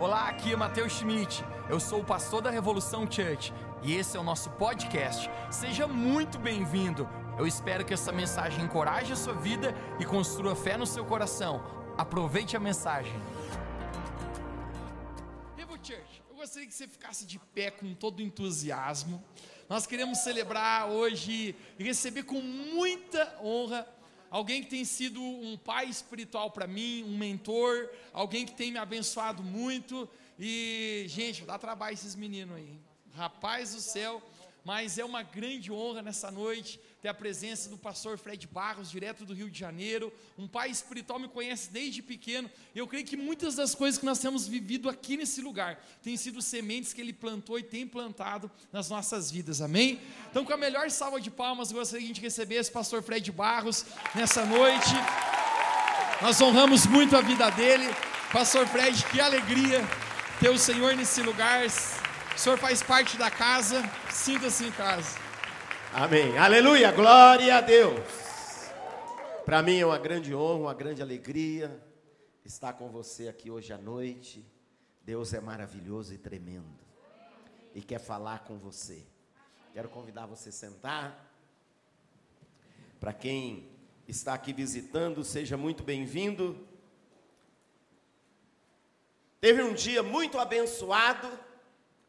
Olá, aqui é Matheus Schmidt. Eu sou o pastor da Revolução Church e esse é o nosso podcast. Seja muito bem-vindo. Eu espero que essa mensagem encoraje a sua vida e construa fé no seu coração. Aproveite a mensagem. Revo Church, eu gostaria que você ficasse de pé com todo entusiasmo. Nós queremos celebrar hoje e receber com muita honra alguém que tem sido um pai espiritual para mim, um mentor, alguém que tem me abençoado muito. E, gente, dá trabalho esses meninos aí. Rapaz do céu, mas é uma grande honra nessa noite ter a presença do pastor Fred Barros, direto do Rio de Janeiro. Um pai espiritual me conhece desde pequeno. Eu creio que muitas das coisas que nós temos vivido aqui nesse lugar têm sido sementes que ele plantou e tem plantado nas nossas vidas. Amém? Então, com a melhor salva de palmas, gostaria de receber esse pastor Fred Barros nessa noite. Nós honramos muito a vida dele. Pastor Fred, que alegria ter o Senhor nesse lugar. O Senhor faz parte da casa. Sinta-se em casa. Amém. Aleluia. Glória a Deus. Para mim é uma grande honra, uma grande alegria estar com você aqui hoje à noite. Deus é maravilhoso e tremendo. E quer falar com você. Quero convidar você a sentar. Para quem está aqui visitando, seja muito bem-vindo. Teve um dia muito abençoado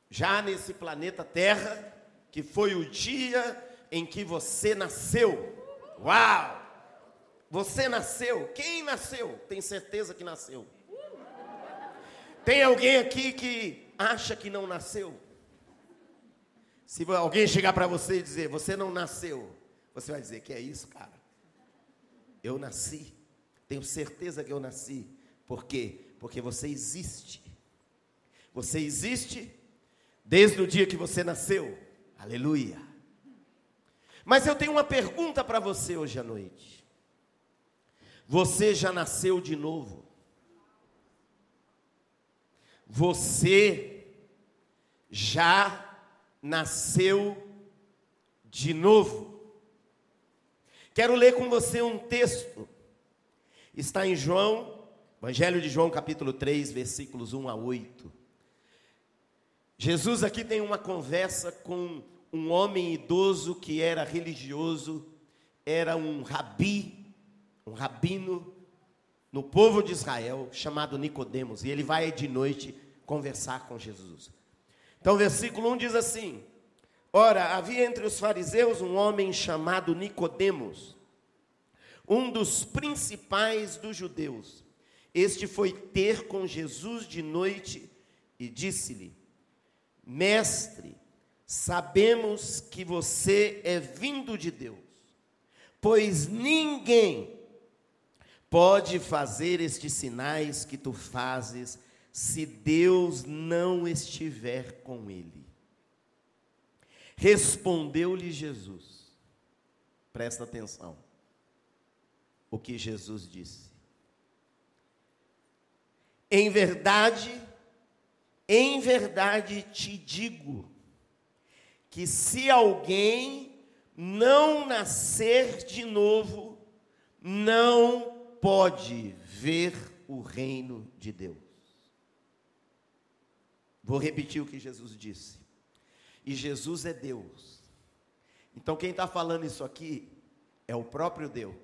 já nesse planeta Terra, que foi o dia em que você nasceu. Uau! Você nasceu. Quem nasceu? Tem certeza que nasceu? Tem alguém aqui que acha que não nasceu? Se alguém chegar para você e dizer, você não nasceu, você vai dizer, que é isso, cara? Eu nasci. Tenho certeza que eu nasci. Por quê? Porque você existe. Você existe desde o dia que você nasceu. Aleluia. Mas eu tenho uma pergunta para você hoje à noite. Você já nasceu de novo? Você já nasceu de novo? Quero ler com você um texto. Está em João, Evangelho de João, capítulo 3, versículos 1 a 8. Jesus aqui tem uma conversa com um homem idoso que era religioso, era um rabi, um rabino no povo de Israel, chamado Nicodemos, e ele vai de noite conversar com Jesus. Então, versículo 1 diz assim: Ora, havia entre os fariseus um homem chamado Nicodemos, um dos principais dos judeus. Este foi ter com Jesus de noite e disse-lhe: Mestre, sabemos que você é vindo de Deus, pois ninguém pode fazer estes sinais que tu fazes se Deus não estiver com ele. Respondeu-lhe Jesus, presta atenção, o que Jesus disse. Em verdade, em verdade te digo, que se alguém não nascer de novo, não pode ver o reino de Deus. Vou repetir o que Jesus disse. E Jesus é Deus. Então quem está falando isso aqui é o próprio Deus.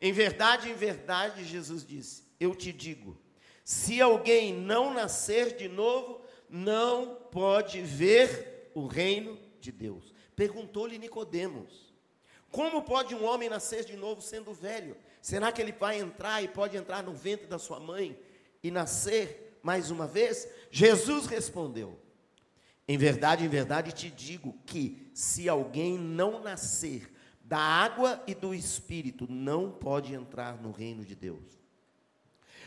Em verdade, em verdade, Jesus disse: Eu te digo, se alguém não nascer de novo, não pode ver o reino de Deus. Perguntou-lhe Nicodemos: Como pode um homem nascer de novo sendo velho? Será que ele vai entrar e pode entrar no ventre da sua mãe e nascer mais uma vez? Jesus respondeu: Em verdade, em verdade te digo que se alguém não nascer da água e do espírito, não pode entrar no reino de Deus.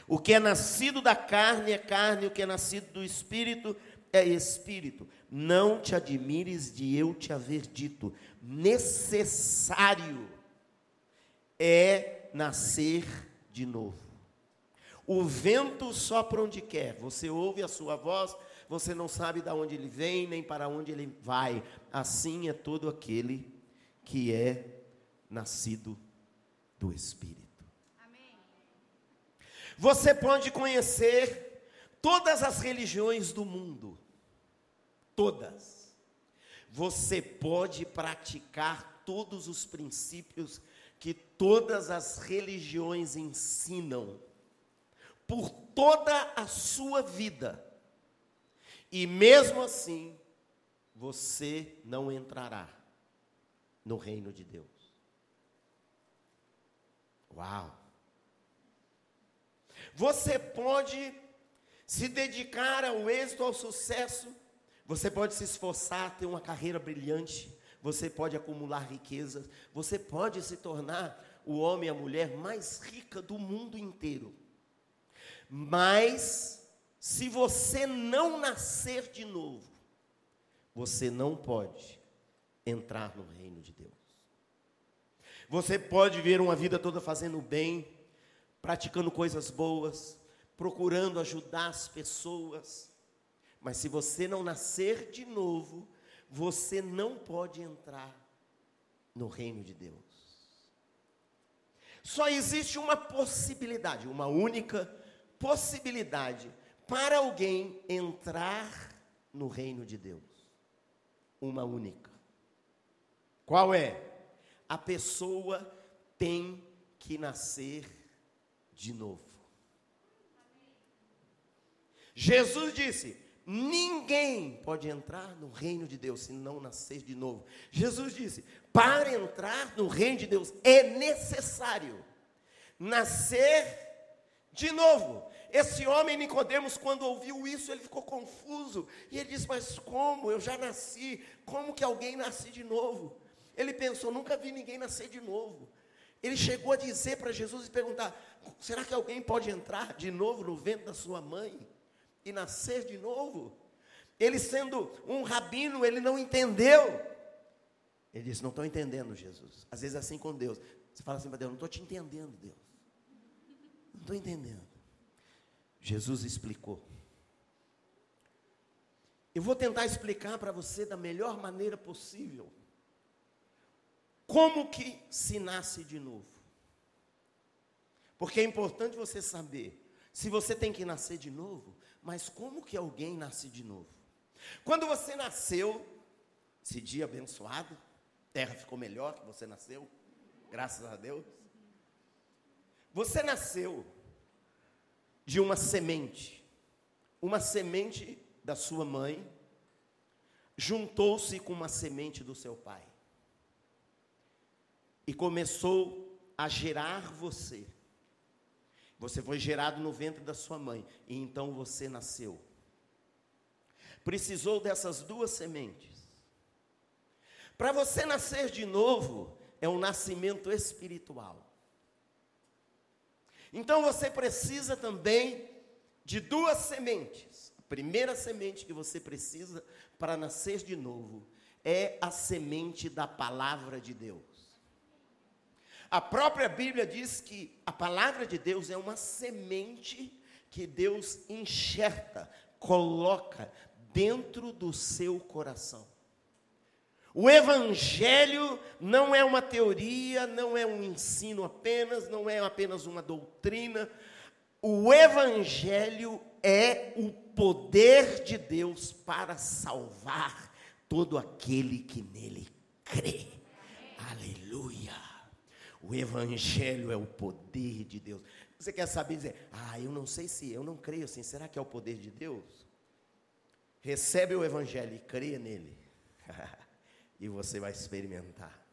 O que é nascido da carne é carne, o que é nascido do espírito é espírito. Não te admires de eu te haver dito, necessário é nascer de novo. O vento sopra onde quer, você ouve a sua voz, você não sabe de onde ele vem, nem para onde ele vai. Assim é todo aquele que é nascido do Espírito. Amém. Você pode conhecer todas as religiões do mundo, todas, você pode praticar todos os princípios que todas as religiões ensinam por toda a sua vida. E mesmo assim, você não entrará no reino de Deus. Uau! Você pode se dedicar ao êxito, ao sucesso, você pode se esforçar, ter uma carreira brilhante, você pode acumular riquezas, você pode se tornar o homem e a mulher mais rica do mundo inteiro. Mas, se você não nascer de novo, você não pode entrar no reino de Deus. Você pode ver uma vida toda fazendo bem, praticando coisas boas, procurando ajudar as pessoas, mas se você não nascer de novo, você não pode entrar no reino de Deus. Só existe uma possibilidade, uma única possibilidade para alguém entrar no reino de Deus. Uma única. Qual é? A pessoa tem que nascer de novo. Jesus disse: Ninguém pode entrar no reino de Deus se não nascer de novo. Jesus disse: para entrar no reino de Deus é necessário nascer de novo. Esse homem Nicodemos, quando ouviu isso, ele ficou confuso. E ele disse: Mas como? Eu já nasci. Como que alguém nasce de novo? Ele pensou: Nunca vi ninguém nascer de novo. Ele chegou a dizer para Jesus e perguntar: Será que alguém pode entrar de novo no ventre da sua mãe? E nascer de novo. Ele sendo um rabino, ele não entendeu. Ele disse: Não estou entendendo, Jesus. Às vezes é assim com Deus. Você fala assim para Deus: Não estou te entendendo, Deus. Não estou entendendo. Jesus explicou. Eu vou tentar explicar para você da melhor maneira possível. Como que se nasce de novo? Porque é importante você saber se você tem que nascer de novo, mas como que alguém nasce de novo? Quando você nasceu, esse dia abençoado, terra ficou melhor que você nasceu, graças a Deus. Você nasceu de uma semente, uma semente da sua mãe, juntou-se com uma semente do seu pai, e começou a gerar você. Você foi gerado no ventre da sua mãe e então você nasceu. Precisou dessas duas sementes. Para você nascer de novo, é um nascimento espiritual. Então você precisa também de duas sementes. A primeira semente que você precisa para nascer de novo é a semente da palavra de Deus. A própria Bíblia diz que a palavra de Deus é uma semente que Deus enxerta, coloca dentro do seu coração. O Evangelho não é uma teoria, não é um ensino apenas, não é apenas uma doutrina. O Evangelho é o poder de Deus para salvar todo aquele que nele crê. Aleluia. O Evangelho é o poder de Deus. Você quer saber dizer, ah, eu não sei se, eu não creio assim, será que é o poder de Deus? Recebe o Evangelho e creia nele, e você vai experimentar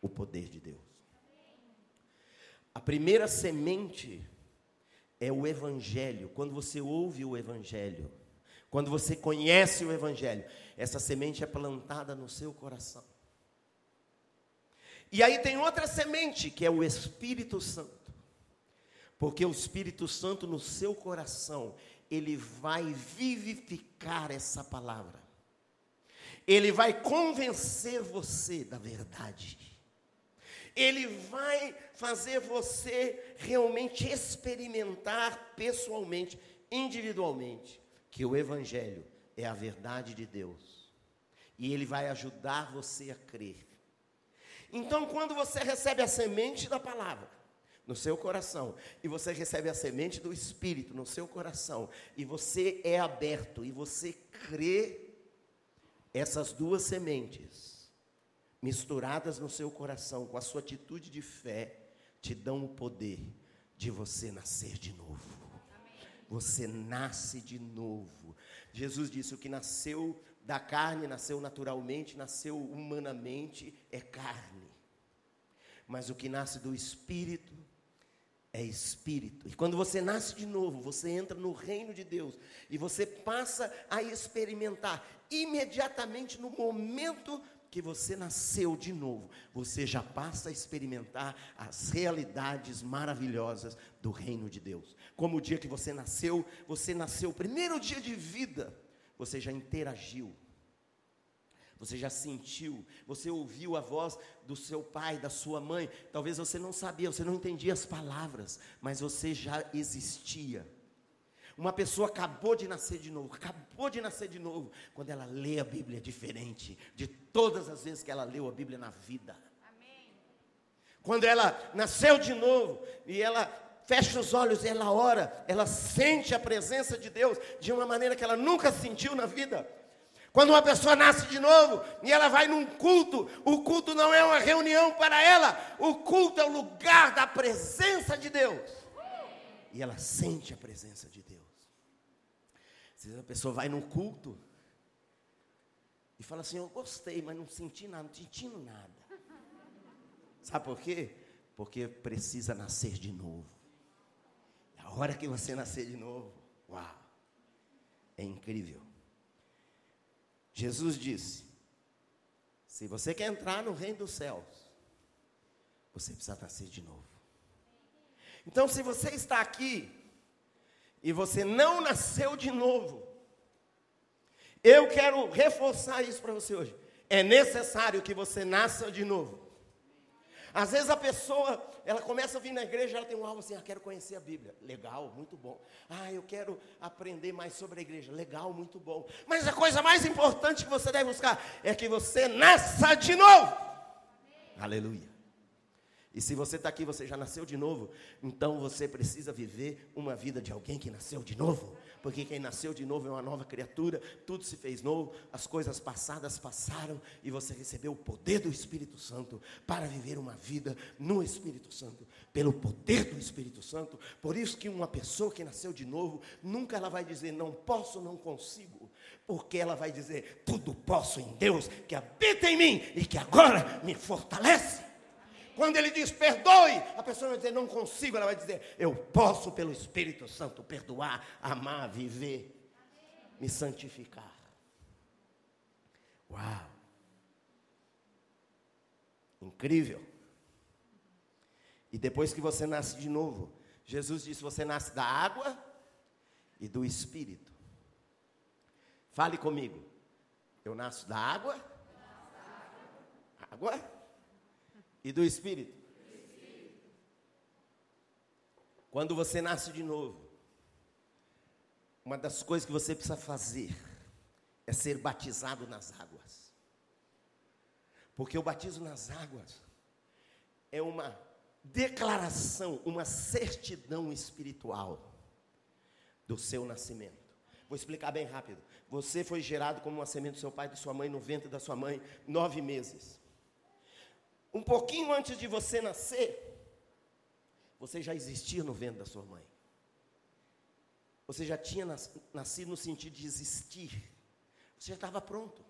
o poder de Deus. A primeira semente é o Evangelho. Quando você ouve o Evangelho, quando você conhece o Evangelho, essa semente é plantada no seu coração. E aí tem outra semente, que é o Espírito Santo. Porque o Espírito Santo no seu coração, ele vai vivificar essa palavra. Ele vai convencer você da verdade. Ele vai fazer você realmente experimentar pessoalmente, individualmente, que o Evangelho é a verdade de Deus. E ele vai ajudar você a crer então, quando você recebe a semente da palavra no seu coração, e você recebe a semente do Espírito no seu coração, e você é aberto, e você crê, essas duas sementes, misturadas no seu coração, com a sua atitude de fé, te dão o poder de você nascer de novo. Você nasce de novo. Jesus disse: o que nasceu da carne, nasceu naturalmente, nasceu humanamente, é carne. Mas o que nasce do espírito é espírito. E quando você nasce de novo, você entra no reino de Deus e você passa a experimentar imediatamente no momento que você nasceu de novo, você já passa a experimentar as realidades maravilhosas do reino de Deus. Como o dia que você nasceu, você nasceu, primeiro dia de vida, você já interagiu. Você já sentiu, você ouviu a voz do seu pai, da sua mãe. Talvez você não sabia, você não entendia as palavras, mas você já existia. Uma pessoa acabou de nascer de novo, acabou de nascer de novo, quando ela lê a Bíblia é diferente de todas as vezes que ela leu a Bíblia na vida. Amém. Quando ela nasceu de novo e ela fecha os olhos e ela ora, ela sente a presença de Deus de uma maneira que ela nunca sentiu na vida. Quando uma pessoa nasce de novo e ela vai num culto, o culto não é uma reunião para ela, o culto é o lugar da presença de Deus. E ela sente a presença de Deus. Às vezes a pessoa vai num culto e fala assim: Eu gostei, mas não senti nada, não sentindo nada. Sabe por quê? Porque precisa nascer de novo. A hora que você nascer de novo, uau, é incrível. Jesus disse: se você quer entrar no reino dos céus, você precisa nascer de novo. Então, se você está aqui e você não nasceu de novo, eu quero reforçar isso para você hoje. É necessário que você nasça de novo. Às vezes a pessoa, ela começa a vir na igreja, ela tem um alvo assim, ah, quero conhecer a Bíblia. Legal, muito bom. Ah, eu quero aprender mais sobre a igreja. Legal, muito bom. Mas a coisa mais importante que você deve buscar é que você nasça de novo. Amém. Aleluia. E se você está aqui, você já nasceu de novo, então você precisa viver uma vida de alguém que nasceu de novo. Porque quem nasceu de novo é uma nova criatura, tudo se fez novo, as coisas passadas passaram e você recebeu o poder do Espírito Santo para viver uma vida no Espírito Santo, pelo poder do Espírito Santo. Por isso que uma pessoa que nasceu de novo, nunca ela vai dizer não posso, não consigo, porque ela vai dizer tudo posso em Deus que habita em mim e que agora me fortalece. Quando ele diz perdoe, a pessoa vai dizer não consigo, ela vai dizer eu posso pelo Espírito Santo perdoar, amar, viver, me santificar. Uau! Incrível. E depois que você nasce de novo, Jesus disse: você nasce da água e do Espírito. Fale comigo. Eu nasço da água. Água e do Espírito. Quando você nasce de novo, uma das coisas que você precisa fazer é ser batizado nas águas. Porque o batismo nas águas é uma declaração, uma certidão espiritual do seu nascimento. Vou explicar bem rápido. Você foi gerado como uma semente do seu pai e de sua mãe no ventre da sua mãe, nove meses um pouquinho antes de você nascer, você já existia no ventre da sua mãe. Você já tinha nascido no sentido de existir. Você já estava pronto.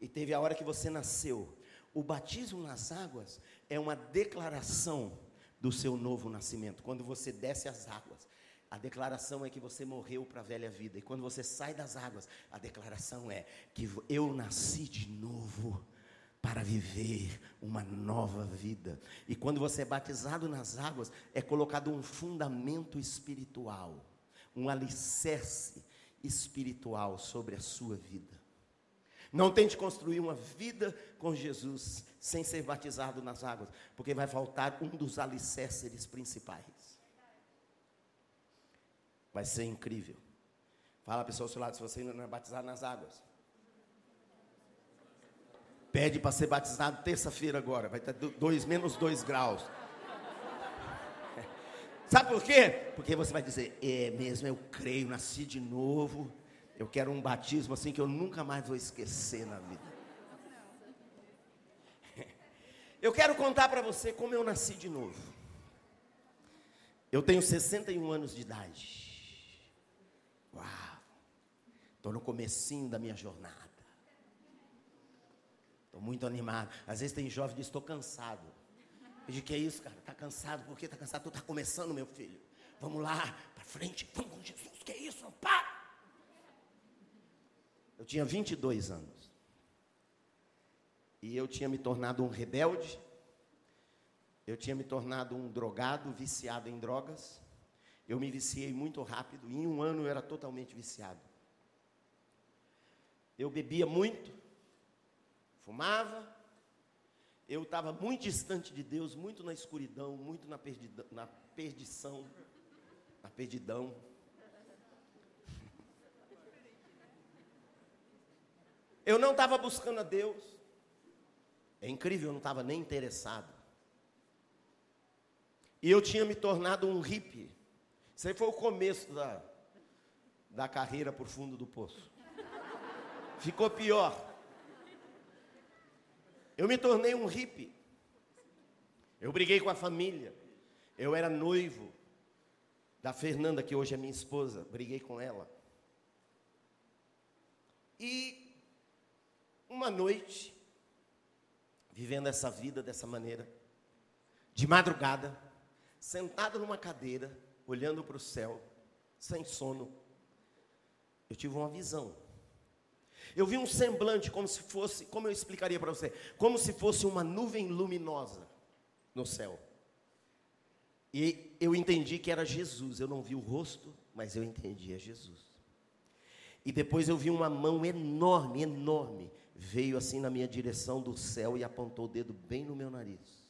E teve a hora que você nasceu. O batismo nas águas é uma declaração do seu novo nascimento. Quando você desce as águas, a declaração é que você morreu para a velha vida. E quando você sai das águas, a declaração é que eu nasci de novo para viver uma nova vida. E quando você é batizado nas águas, é colocado um fundamento espiritual, um alicerce espiritual sobre a sua vida. Não tente construir uma vida com Jesus sem ser batizado nas águas, porque vai faltar um dos alicerces principais. Vai ser incrível. Fala pessoal ao seu lado, se você ainda não é batizado nas águas. Pede para ser batizado terça-feira agora. Vai estar dois, menos dois graus. Sabe por quê? Porque você vai dizer, é mesmo, eu creio, nasci de novo. Eu quero um batismo assim que eu nunca mais vou esquecer na vida. Eu quero contar para você como eu nasci de novo. Eu tenho 61 anos de idade. Uau! Estou no comecinho da minha jornada. Estou muito animado. Às vezes tem jovem que diz, estou cansado. Eu digo, que é isso, cara? Está cansado? Por que está cansado? Tu está começando, meu filho. Vamos lá, para frente. Vamos com Jesus. Que é isso? Não para. Eu tinha 22 anos. E eu tinha me tornado um rebelde. Eu tinha me tornado um drogado, viciado em drogas. Eu me viciei muito rápido. Em um ano eu era totalmente viciado. Eu bebia muito, fumava. Eu estava muito distante de Deus, muito na escuridão, muito na, perdidão, na perdição, na perdidão. Eu não estava buscando a Deus. É incrível, eu não estava nem interessado. E eu tinha me tornado um hippie. Isso aí foi o começo da, da carreira por fundo do poço. Ficou pior. Eu me tornei um hippie. Eu briguei com a família. Eu era noivo da Fernanda, que hoje é minha esposa. Briguei com ela. E uma noite, vivendo essa vida dessa maneira, de madrugada, sentado numa cadeira, olhando para o céu, sem sono, eu tive uma visão. Eu vi um semblante como se fosse, como eu explicaria para você, como se fosse uma nuvem luminosa no céu. E eu entendi que era Jesus. Eu não vi o rosto, mas eu entendi é Jesus. E depois eu vi uma mão enorme, enorme, veio assim na minha direção do céu e apontou o dedo bem no meu nariz,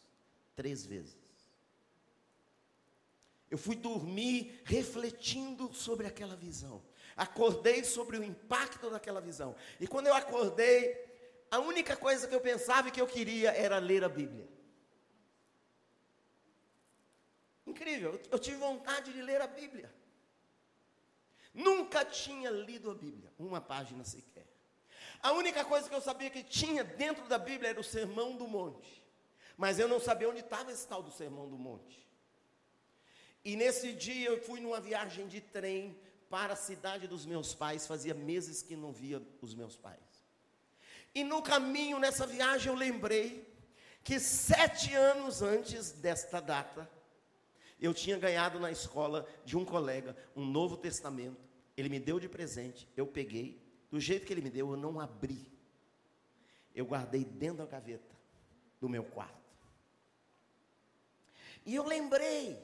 três vezes. Eu fui dormir refletindo sobre aquela visão. Acordei sobre o impacto daquela visão. E quando eu acordei, a única coisa que eu pensava e que eu queria era ler a Bíblia. Incrível, eu tive vontade de ler a Bíblia. Nunca tinha lido a Bíblia, uma página sequer. A única coisa que eu sabia que tinha dentro da Bíblia era o Sermão do Monte. Mas eu não sabia onde estava esse tal do Sermão do Monte. E nesse dia eu fui numa viagem de trem para a cidade dos meus pais. Fazia meses que não via os meus pais. E no caminho, nessa viagem, eu lembrei que sete anos antes desta data, eu tinha ganhado na escola de um colega um Novo Testamento. Ele me deu de presente, eu peguei do jeito que ele me deu, eu não abri. Eu guardei dentro da gaveta do meu quarto. E eu lembrei.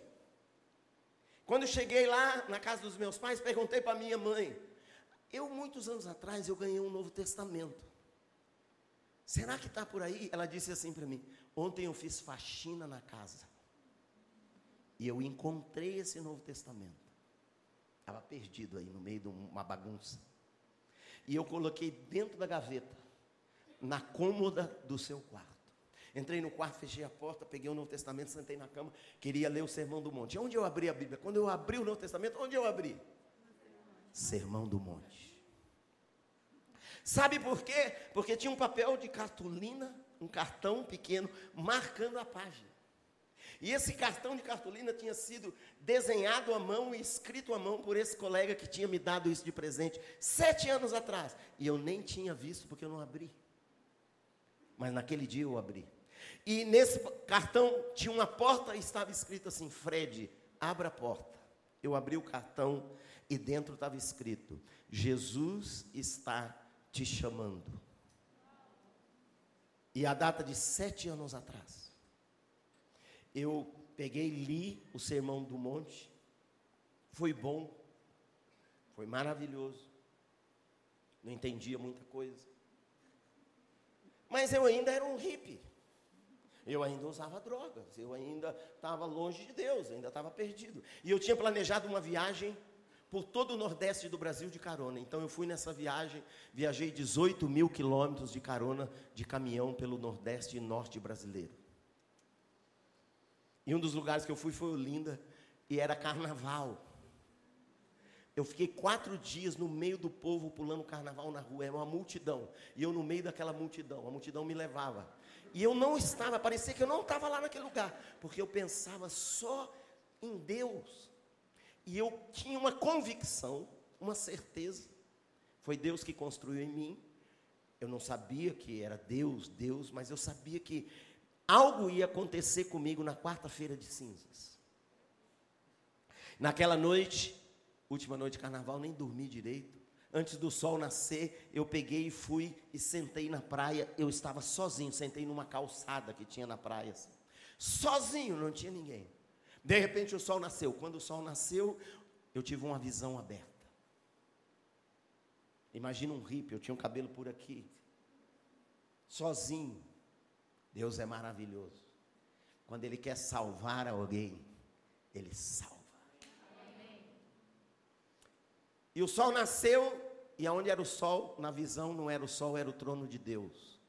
Quando eu cheguei lá na casa dos meus pais, perguntei para minha mãe. Eu, muitos anos atrás, eu ganhei um Novo Testamento. Será que está por aí? Ela disse assim para mim: Ontem eu fiz faxina na casa. E eu encontrei esse Novo Testamento. Estava perdido aí no meio de uma bagunça. E eu coloquei dentro da gaveta, na cômoda do seu quarto. Entrei no quarto, fechei a porta, peguei o Novo Testamento, sentei na cama, queria ler o Sermão do Monte. Onde eu abri a Bíblia? Quando eu abri o Novo Testamento, onde eu abri? Sermão do Monte. Sabe por quê? Porque tinha um papel de cartolina, um cartão pequeno, marcando a página. E esse cartão de cartolina tinha sido desenhado à mão e escrito à mão por esse colega que tinha me dado isso de presente sete anos atrás. E eu nem tinha visto porque eu não abri. Mas naquele dia eu abri. E nesse cartão tinha uma porta e estava escrito assim: Fred, abra a porta. Eu abri o cartão e dentro estava escrito: Jesus está te chamando. E a data de sete anos atrás eu peguei li o Sermão do Monte. Foi bom, foi maravilhoso. Não entendia muita coisa. Mas eu ainda era um hippie. Eu ainda usava drogas, eu ainda estava longe de Deus, ainda estava perdido. E eu tinha planejado uma viagem por todo o Nordeste do Brasil de carona. Então eu fui nessa viagem, viajei 18 mil quilômetros de carona de caminhão pelo Nordeste e Norte brasileiro. E um dos lugares que eu fui foi Olinda. E era carnaval. Eu fiquei quatro dias no meio do povo pulando carnaval na rua, era uma multidão. E eu no meio daquela multidão, a multidão me levava. E eu não estava, parecia que eu não estava lá naquele lugar, porque eu pensava só em Deus. E eu tinha uma convicção, uma certeza. Foi Deus que construiu em mim. Eu não sabia que era Deus, Deus, mas eu sabia que algo ia acontecer comigo na quarta-feira de cinzas. Naquela noite, última noite de carnaval, nem dormi direito. Antes do sol nascer, eu peguei e fui e sentei na praia. Eu estava sozinho, sentei numa calçada que tinha na praia. Assim. Sozinho, não tinha ninguém. De repente o sol nasceu. Quando o sol nasceu, eu tive uma visão aberta. Imagina um hippie, eu tinha um cabelo por aqui. Sozinho. Deus é maravilhoso. Quando Ele quer salvar alguém, Ele salva. E o sol nasceu, e aonde era o sol? Na visão não era o sol, era o trono de Deus.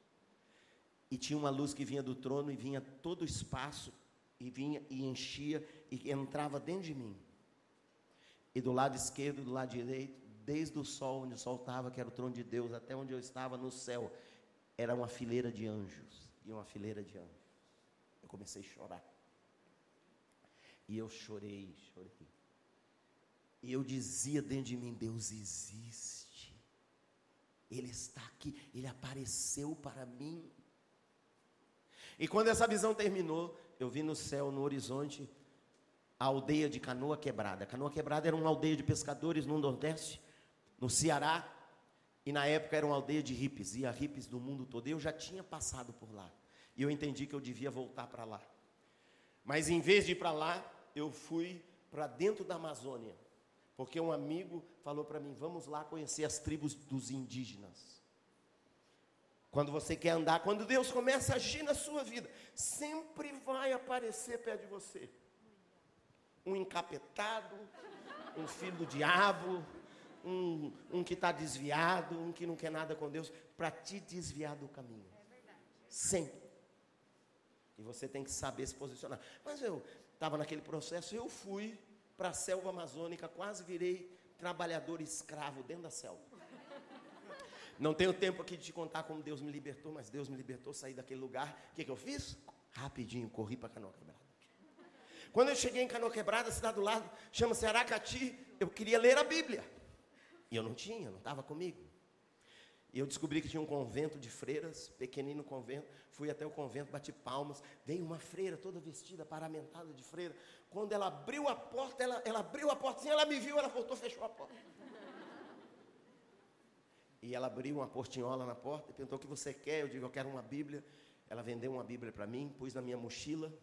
E tinha uma luz que vinha do trono e vinha todo o espaço, e vinha e enchia e entrava dentro de mim. E do lado esquerdo e do lado direito, desde o sol, onde o sol estava, que era o trono de Deus, até onde eu estava no céu, era uma fileira de anjos. E uma fileira de anjos. Eu comecei a chorar. E eu chorei, chorei. E eu dizia dentro de mim: Deus existe. Ele está aqui, ele apareceu para mim. E quando essa visão terminou, eu vi no céu, no horizonte, a aldeia de Canoa Quebrada. Canoa Quebrada era uma aldeia de pescadores no Nordeste, no Ceará, e na época era uma aldeia de hippies, e a hippies do mundo todo. Eu já tinha passado por lá, e eu entendi que eu devia voltar para lá. Mas em vez de ir para lá, eu fui para dentro da Amazônia. Porque um amigo falou para mim: vamos lá conhecer as tribos dos indígenas. Quando você quer andar, quando Deus começa a agir na sua vida, sempre vai aparecer perto de você um encapetado, um filho do diabo, um, um que está desviado, um que não quer nada com Deus, para te desviar do caminho. Sempre. E você tem que saber se posicionar. Mas eu estava naquele processo, eu fui para a selva amazônica, quase virei trabalhador escravo dentro da selva. Não tenho tempo aqui de te contar como Deus me libertou, mas Deus me libertou, saí daquele lugar. O que, que eu fiz? Rapidinho, corri para Canoa Quebrada. Quando eu cheguei em Canoa Quebrada, cidade do lado, chama-se Aracati, eu queria ler a Bíblia. E eu não tinha, não estava comigo. E eu descobri que tinha um convento de freiras, pequenino convento. Fui até o convento, bati palmas. Veio uma freira toda vestida, paramentada de freira. Quando ela abriu a porta, ela, ela abriu a portinha, ela me viu, ela voltou, fechou a porta. E ela abriu uma portinhola na porta e perguntou: O que você quer? Eu digo: Eu quero uma Bíblia. Ela vendeu uma Bíblia para mim, pus na minha mochila.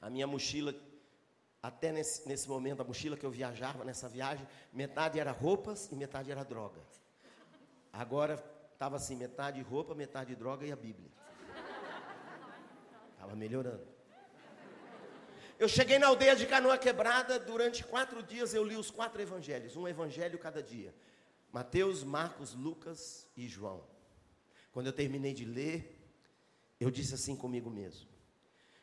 A minha mochila, até nesse, nesse momento, a mochila que eu viajava nessa viagem, metade era roupas e metade era droga. Agora estava assim: metade roupa, metade droga e a Bíblia. Estava melhorando. Eu cheguei na aldeia de Canoa Quebrada, durante quatro dias eu li os quatro evangelhos, um evangelho cada dia. Mateus, Marcos, Lucas e João. Quando eu terminei de ler, eu disse assim comigo mesmo: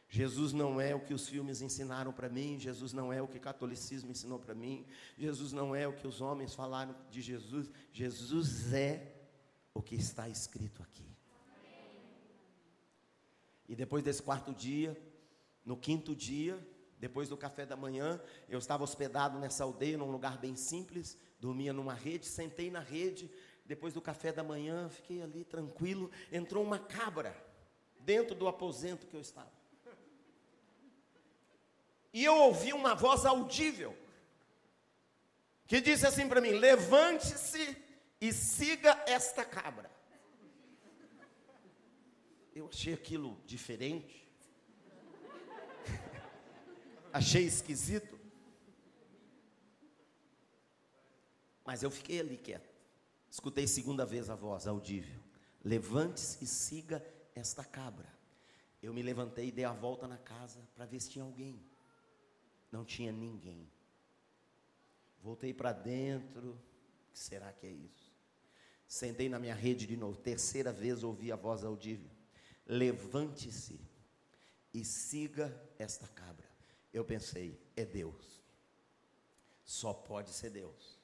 Jesus não é o que os filmes ensinaram para mim, Jesus não é o que o catolicismo ensinou para mim, Jesus não é o que os homens falaram de Jesus, Jesus é o que está escrito aqui. E depois desse quarto dia, no quinto dia, depois do café da manhã, eu estava hospedado nessa aldeia, num lugar bem simples, dormia numa rede, sentei na rede. Depois do café da manhã, fiquei ali tranquilo. Entrou uma cabra dentro do aposento que eu estava. E eu ouvi uma voz audível que disse assim para mim: Levante-se e siga esta cabra. Eu achei aquilo diferente. Achei esquisito. Mas eu fiquei ali quieto. Escutei segunda vez a voz audível: Levante-se e siga esta cabra. Eu me levantei e dei a volta na casa para ver se tinha alguém. Não tinha ninguém. Voltei para dentro. O que será que é isso? Sentei na minha rede de novo. Terceira vez ouvi a voz audível: Levante-se e siga esta cabra. Eu pensei, é Deus. Só pode ser Deus.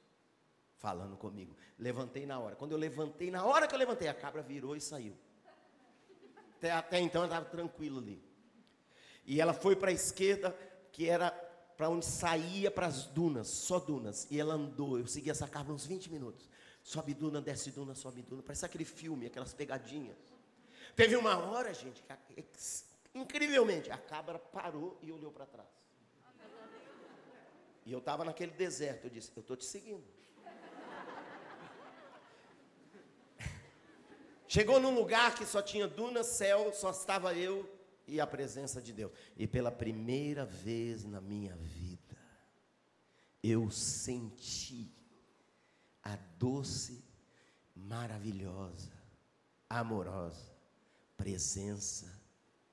Falando comigo. Levantei na hora. Quando eu levantei, na hora que eu levantei, a cabra virou e saiu. Até, até então eu estava tranquilo ali. E ela foi para a esquerda, que era para onde saía para as dunas, só dunas. E ela andou, eu segui essa cabra uns 20 minutos. Sobe duna, desce duna, sobe duna. Parece aquele filme, aquelas pegadinhas. Teve uma hora, gente, que, incrivelmente, a cabra parou e olhou para trás. E eu estava naquele deserto, eu disse, eu estou te seguindo. Chegou num lugar que só tinha duna, céu, só estava eu e a presença de Deus. E pela primeira vez na minha vida, eu senti a doce, maravilhosa, amorosa presença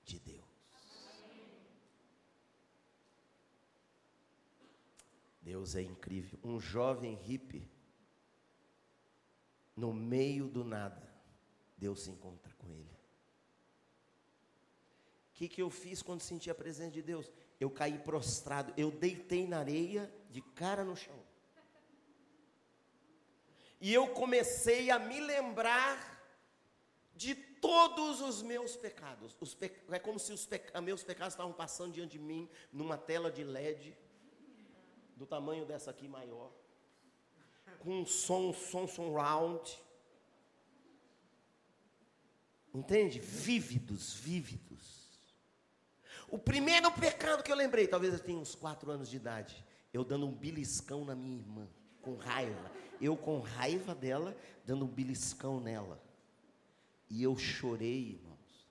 de Deus. Deus é incrível. Um jovem hippie, no meio do nada, Deus se encontra com ele. Que, que eu fiz quando senti a presença de Deus? Eu caí prostrado, eu deitei na areia, de cara no chão. E eu comecei a me lembrar de todos os meus pecados. Os pe... É como se os meus pecados estavam passando diante de mim numa tela de LED, do tamanho dessa aqui maior, com um som, som, som round. Entende? Vívidos, vívidos. O primeiro pecado que eu lembrei, talvez eu tenha uns quatro anos de idade, eu dando um beliscão na minha irmã, com raiva. Eu com raiva dela, dando um beliscão nela. E eu chorei, irmãos,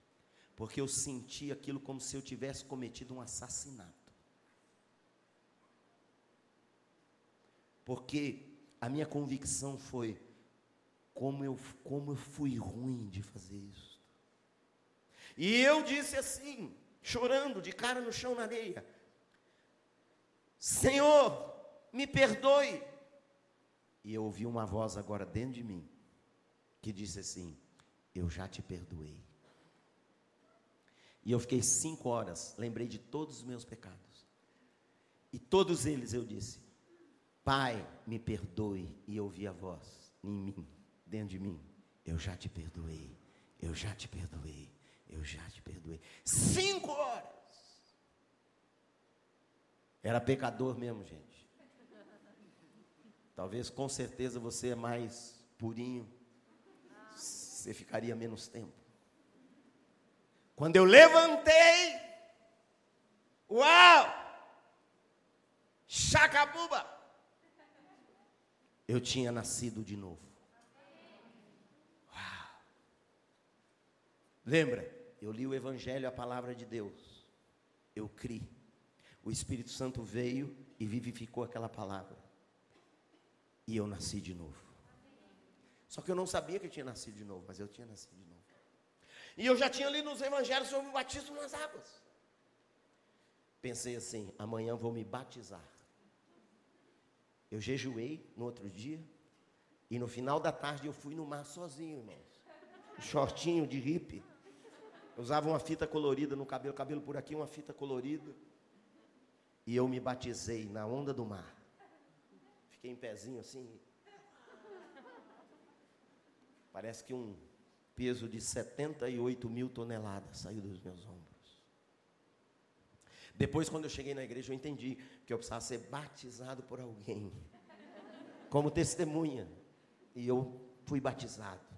porque eu senti aquilo como se eu tivesse cometido um assassinato. Porque a minha convicção foi como eu, como eu fui ruim de fazer isso. E eu disse assim, chorando, de cara no chão na areia: Senhor, me perdoe. E eu ouvi uma voz agora dentro de mim que disse assim: Eu já te perdoei. E eu fiquei cinco horas, lembrei de todos os meus pecados. E todos eles eu disse: Pai, me perdoe. E eu ouvi a voz em mim, dentro de mim: Eu já te perdoei. Eu já te perdoei eu já te perdoei. Cinco horas. Era pecador mesmo, gente. Talvez com certeza você é mais purinho. Você ficaria menos tempo. Quando eu levantei, uau! Chacabuba! Eu tinha nascido de novo. Uau! Lembra? Eu li o Evangelho, a palavra de Deus. Eu criei. O Espírito Santo veio e vivificou aquela palavra. E eu nasci de novo. Só que eu não sabia que eu tinha nascido de novo, mas eu tinha nascido de novo. E eu já tinha lido nos evangelhos sobre o batismo nas águas. Pensei assim: amanhã vou me batizar. Eu jejuei no outro dia. E no final da tarde eu fui no mar sozinho, irmãos. Shortinho de hippie. Usava uma fita colorida no cabelo, cabelo por aqui, uma fita colorida. E eu me batizei na onda do mar. Fiquei em pezinho assim. Parece que um peso de 78 mil toneladas saiu dos meus ombros. Depois, quando eu cheguei na igreja, eu entendi que eu precisava ser batizado por alguém, como testemunha. E eu fui batizado.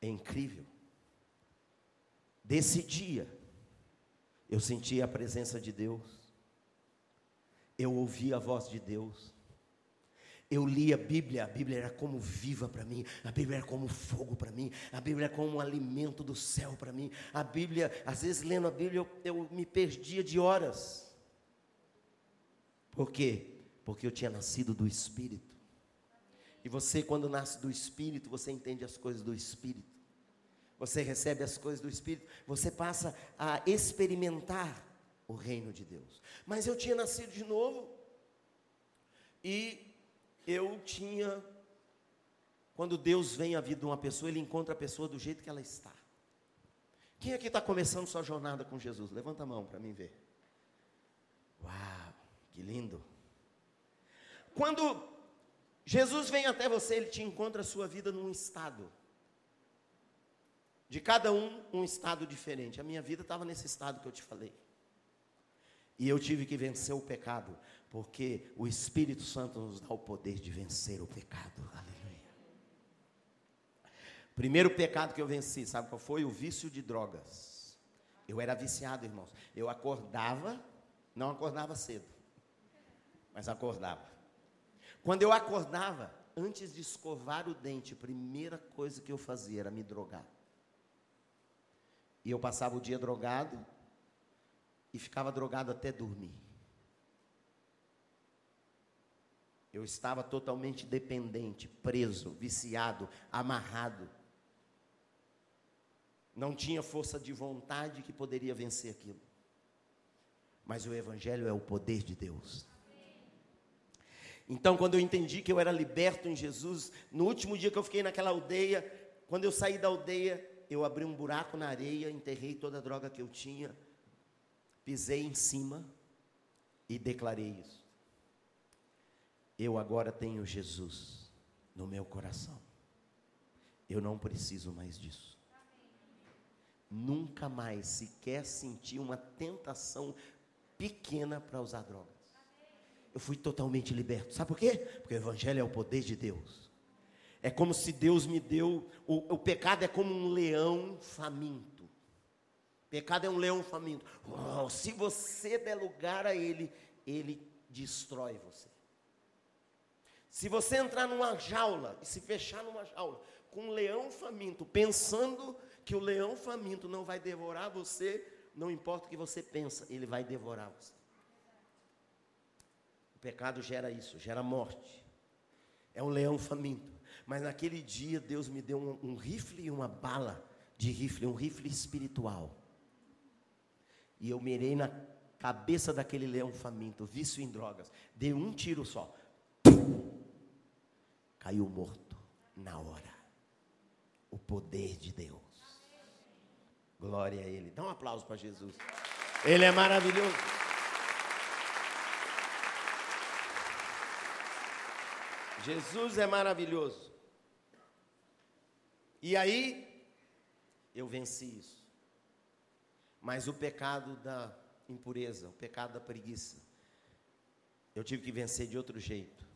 É incrível. Desse dia, eu senti a presença de Deus, eu ouvi a voz de Deus, eu li a Bíblia, a Bíblia era como viva para mim, a Bíblia era como fogo para mim, a Bíblia era como um alimento do céu para mim. A Bíblia, às vezes lendo a Bíblia, eu, eu me perdia de horas. Por quê? Porque eu tinha nascido do Espírito. E você, quando nasce do Espírito, você entende as coisas do Espírito. Você recebe as coisas do Espírito, você passa a experimentar o reino de Deus. Mas eu tinha nascido de novo e eu tinha. Quando Deus vem à vida de uma pessoa, Ele encontra a pessoa do jeito que ela está. Quem aqui está começando sua jornada com Jesus? Levanta a mão para mim ver. Uau, que lindo. Quando Jesus vem até você, ele te encontra a sua vida num estado. De cada um, um estado diferente. A minha vida estava nesse estado que eu te falei. E eu tive que vencer o pecado, porque o Espírito Santo nos dá o poder de vencer o pecado. Aleluia. Primeiro pecado que eu venci, sabe qual foi? O vício de drogas. Eu era viciado, irmãos. Eu acordava, não acordava cedo, mas acordava. Quando eu acordava, antes de escovar o dente, a primeira coisa que eu fazia era me drogar. E eu passava o dia drogado e ficava drogado até dormir. Eu estava totalmente dependente, preso, viciado, amarrado. Não tinha força de vontade que poderia vencer aquilo. Mas o Evangelho é o poder de Deus. Então, quando eu entendi que eu era liberto em Jesus, no último dia que eu fiquei naquela aldeia, quando eu saí da aldeia, eu abri um buraco na areia, enterrei toda a droga que eu tinha, pisei em cima e declarei isso. Eu agora tenho Jesus no meu coração. Eu não preciso mais disso. Nunca mais sequer senti uma tentação pequena para usar droga eu fui totalmente liberto. Sabe por quê? Porque o Evangelho é o poder de Deus. É como se Deus me deu. O, o pecado é como um leão faminto. Pecado é um leão faminto. Oh, se você der lugar a ele, ele destrói você. Se você entrar numa jaula e se fechar numa jaula com um leão faminto, pensando que o leão faminto não vai devorar você, não importa o que você pensa, ele vai devorar você. O pecado gera isso, gera morte. É um leão faminto. Mas naquele dia Deus me deu um, um rifle e uma bala de rifle, um rifle espiritual. E eu mirei na cabeça daquele leão faminto, vício em drogas. Dei um tiro só. Caiu morto na hora. O poder de Deus. Glória a Ele. Dá um aplauso para Jesus. Ele é maravilhoso. Jesus é maravilhoso. E aí, eu venci isso. Mas o pecado da impureza, o pecado da preguiça, eu tive que vencer de outro jeito.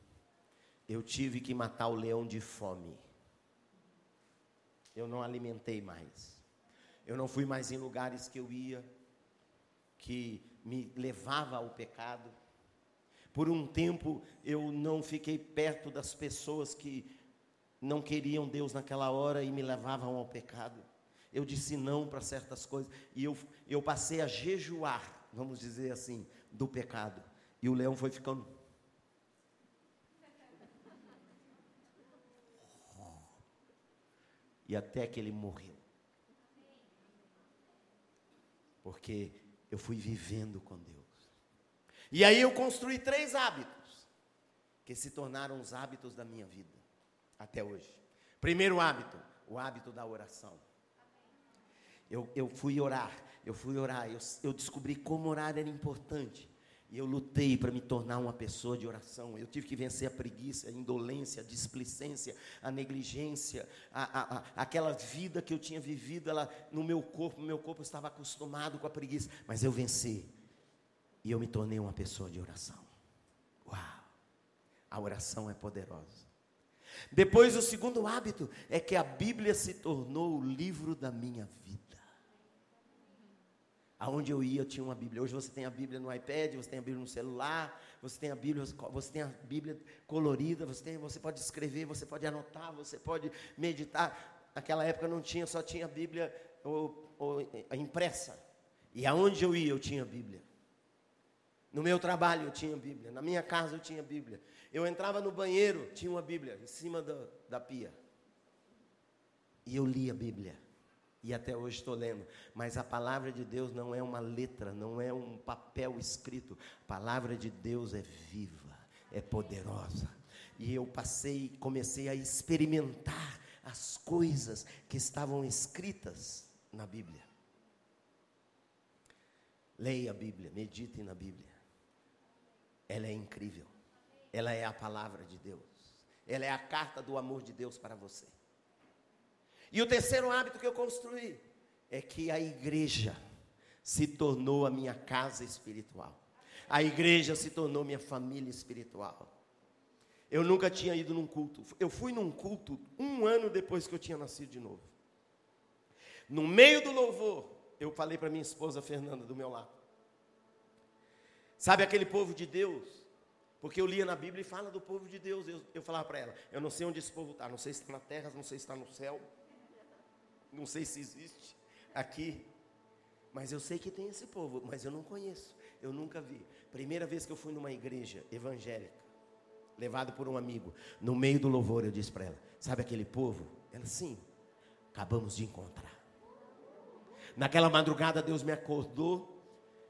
Eu tive que matar o leão de fome. Eu não alimentei mais. Eu não fui mais em lugares que eu ia, que me levava ao pecado. Por um tempo eu não fiquei perto das pessoas que não queriam Deus naquela hora e me levavam ao pecado. Eu disse não para certas coisas e eu, eu passei a jejuar, vamos dizer assim, do pecado. E o leão foi ficando. E até que ele morreu. Porque eu fui vivendo com Deus. E aí eu construí três hábitos que se tornaram os hábitos da minha vida até hoje. Primeiro hábito, o hábito da oração. Eu, eu fui orar, eu fui orar, eu, eu descobri como orar era importante. E eu lutei para me tornar uma pessoa de oração. Eu tive que vencer a preguiça, a indolência, a displicência, a negligência, a, a, a, aquela vida que eu tinha vivido ela, no meu corpo. meu corpo estava acostumado com a preguiça. Mas eu venci. E eu me tornei uma pessoa de oração. Uau! A oração é poderosa. Depois, o segundo hábito é que a Bíblia se tornou o livro da minha vida. Aonde eu ia, eu tinha uma Bíblia. Hoje você tem a Bíblia no iPad, você tem a Bíblia no celular, você tem a Bíblia, você tem a Bíblia colorida, você, tem, você pode escrever, você pode anotar, você pode meditar. Naquela época não tinha, só tinha a Bíblia ou, ou, impressa. E aonde eu ia, eu tinha a Bíblia. No meu trabalho eu tinha Bíblia, na minha casa eu tinha Bíblia. Eu entrava no banheiro, tinha uma Bíblia em cima da, da pia. E eu lia a Bíblia. E até hoje estou lendo. Mas a palavra de Deus não é uma letra, não é um papel escrito. A palavra de Deus é viva, é poderosa. E eu passei, comecei a experimentar as coisas que estavam escritas na Bíblia. Leia a Bíblia, medite na Bíblia. Ela é incrível. Ela é a palavra de Deus. Ela é a carta do amor de Deus para você. E o terceiro hábito que eu construí é que a igreja se tornou a minha casa espiritual. A igreja se tornou minha família espiritual. Eu nunca tinha ido num culto. Eu fui num culto um ano depois que eu tinha nascido de novo. No meio do louvor, eu falei para minha esposa Fernanda do meu lado. Sabe aquele povo de Deus? Porque eu lia na Bíblia e fala do povo de Deus. Eu, eu falava para ela: Eu não sei onde esse povo está. Não sei se está na terra, não sei se está no céu. Não sei se existe aqui. Mas eu sei que tem esse povo, mas eu não conheço. Eu nunca vi. Primeira vez que eu fui numa igreja evangélica, levado por um amigo, no meio do louvor, eu disse para ela: Sabe aquele povo? Ela, sim, acabamos de encontrar. Naquela madrugada, Deus me acordou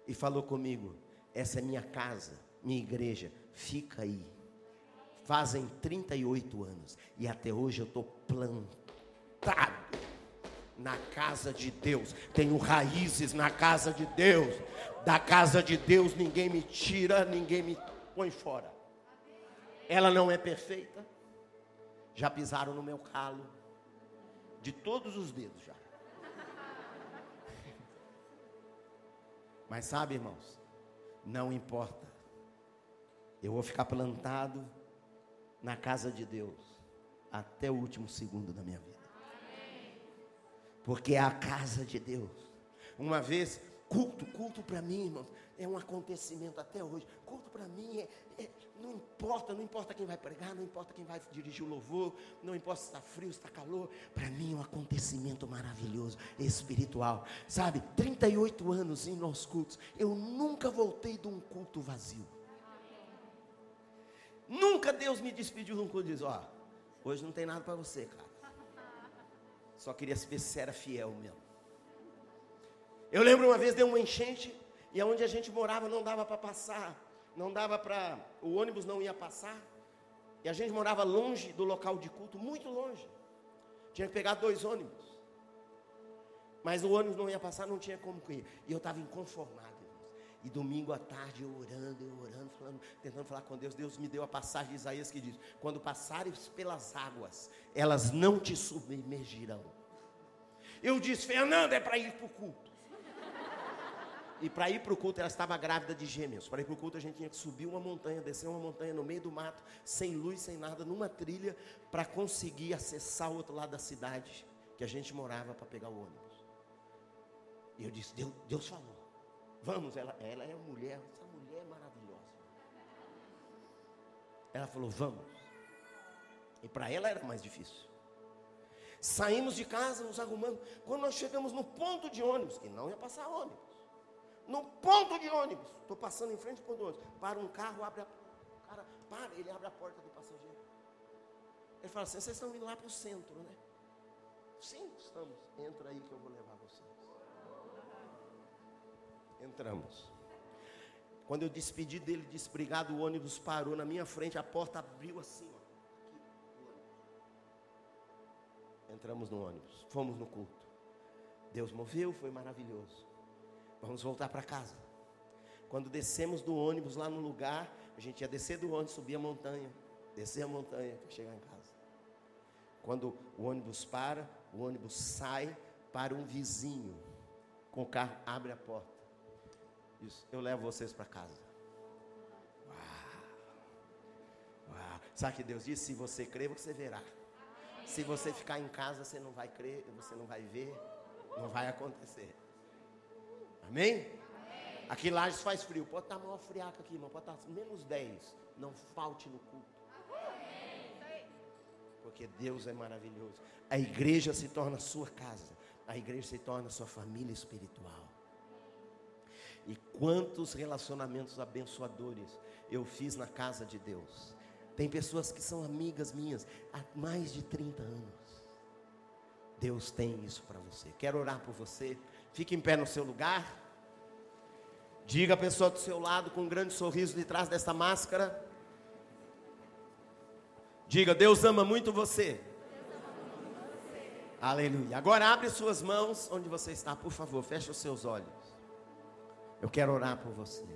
e falou comigo: Essa é minha casa, minha igreja, fica aí. Fazem 38 anos e até hoje eu estou plantado na casa de Deus. Tenho raízes na casa de Deus. Da casa de Deus ninguém me tira, ninguém me põe fora. Ela não é perfeita. Já pisaram no meu calo. De todos os dedos já. Mas sabe, irmãos, não importa. Eu vou ficar plantado na casa de Deus até o último segundo da minha vida. Porque é a casa de Deus. Uma vez, culto, culto para mim, irmãos, é um acontecimento até hoje. Culto para mim é, é, não importa, não importa quem vai pregar, não importa quem vai dirigir o louvor, não importa se está frio, se está calor. Para mim é um acontecimento maravilhoso, espiritual. Sabe, 38 anos em nossos cultos, eu nunca voltei de um culto vazio. Nunca Deus me despediu de um culto e disse: Ó, hoje não tem nada para você, cara. Só queria ver se era fiel mesmo. Eu lembro uma vez deu uma enchente e aonde a gente morava não dava para passar não dava para. O ônibus não ia passar. E a gente morava longe do local de culto, muito longe. Tinha que pegar dois ônibus. Mas o ônibus não ia passar, não tinha como ir. E eu estava inconformado. E domingo à tarde eu orando, eu orando, falando, tentando falar com Deus. Deus me deu a passagem de Isaías que diz: Quando passares pelas águas, elas não te submergirão. Eu disse, Fernando, é para ir para o culto. E para ir para o culto, ela estava grávida de gêmeos. Para ir para o culto, a gente tinha que subir uma montanha, descer uma montanha no meio do mato, sem luz, sem nada, numa trilha, para conseguir acessar o outro lado da cidade que a gente morava para pegar o ônibus. E eu disse: Deus, Deus falou, vamos. Ela, ela é uma mulher, essa mulher é maravilhosa. Ela falou: vamos. E para ela era mais difícil. Saímos de casa, nos arrumando. Quando nós chegamos no ponto de ônibus, que não ia passar ônibus no ponto de ônibus. Estou passando em frente ao ônibus. Para um carro, abre a. Cara para, ele abre a porta do passageiro. Ele fala assim: vocês estão indo lá para o centro, né? Sim, estamos. Entra aí que eu vou levar vocês. Entramos. Quando eu despedi dele, disse obrigado, o ônibus parou na minha frente, a porta abriu assim, ó. Entramos no ônibus, fomos no culto. Deus moveu, foi maravilhoso. Vamos voltar para casa. Quando descemos do ônibus lá no lugar, a gente ia descer do ônibus, subir a montanha, descer a montanha para chegar em casa. Quando o ônibus para, o ônibus sai para um vizinho com o carro, abre a porta. Isso, eu levo vocês para casa. Uau. Uau. Sabe que Deus disse? Se você crer, você verá. Se você ficar em casa, você não vai crer, você não vai ver, não vai acontecer. Amém? Amém. Aqui Lages faz frio. Pode estar maior friaca aqui, irmão. Pode estar menos 10. Não falte no culto. Porque Deus é maravilhoso. A igreja se torna sua casa. A igreja se torna sua família espiritual. E quantos relacionamentos abençoadores eu fiz na casa de Deus. Tem pessoas que são amigas minhas há mais de 30 anos. Deus tem isso para você. Quero orar por você. Fique em pé no seu lugar. Diga a pessoa do seu lado com um grande sorriso de trás dessa máscara. Diga, Deus ama muito você. Aleluia. Agora abre suas mãos onde você está, por favor, feche os seus olhos. Eu quero orar por você.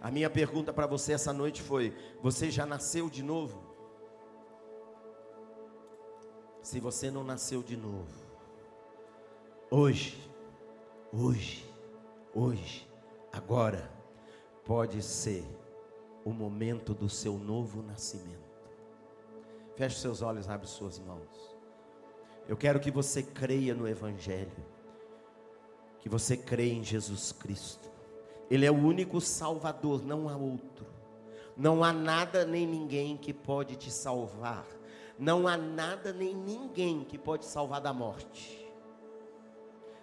A minha pergunta para você essa noite foi: você já nasceu de novo? Se você não nasceu de novo, hoje, hoje, hoje, agora, pode ser o momento do seu novo nascimento. Feche seus olhos, abre suas mãos. Eu quero que você creia no Evangelho, que você creia em Jesus Cristo. Ele é o único Salvador, não há outro. Não há nada nem ninguém que pode te salvar. Não há nada nem ninguém que pode salvar da morte.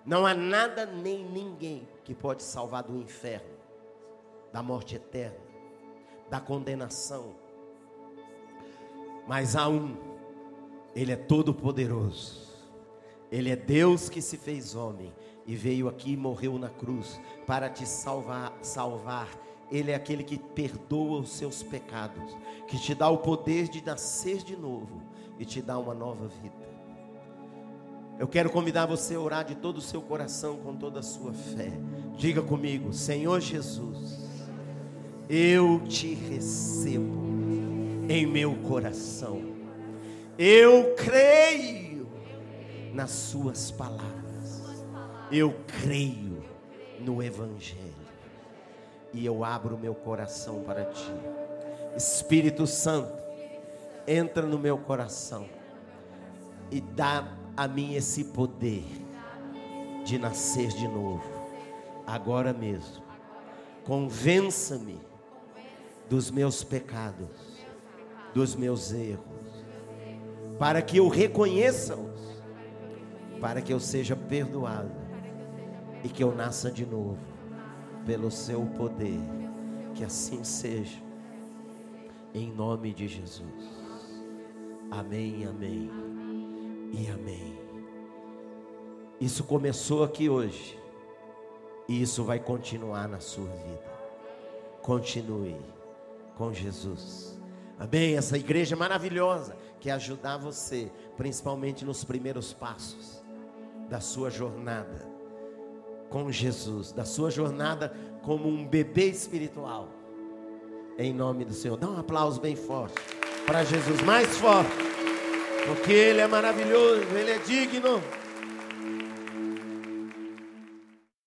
Não há nada nem ninguém que pode salvar do inferno, da morte eterna, da condenação. Mas há um, Ele é todo poderoso. Ele é Deus que se fez homem e veio aqui e morreu na cruz para te salvar, salvar. Ele é aquele que perdoa os seus pecados, que te dá o poder de nascer de novo e te dá uma nova vida. Eu quero convidar você a orar de todo o seu coração, com toda a sua fé. Diga comigo, Senhor Jesus, eu te recebo em meu coração. Eu creio nas suas palavras. Eu creio no Evangelho. E eu abro meu coração para ti. Espírito Santo, entra no meu coração e dá a mim esse poder de nascer de novo, agora mesmo. Convença-me dos meus pecados, dos meus erros, para que eu reconheça-os, para que eu seja perdoado e que eu nasça de novo, pelo seu poder. Que assim seja, em nome de Jesus. Amém, amém e amém. Isso começou aqui hoje, e isso vai continuar na sua vida. Continue com Jesus. Amém? Essa igreja maravilhosa que ajudar você, principalmente nos primeiros passos da sua jornada com Jesus, da sua jornada como um bebê espiritual. Em nome do Senhor. Dá um aplauso bem forte para Jesus, mais forte, porque Ele é maravilhoso, Ele é digno.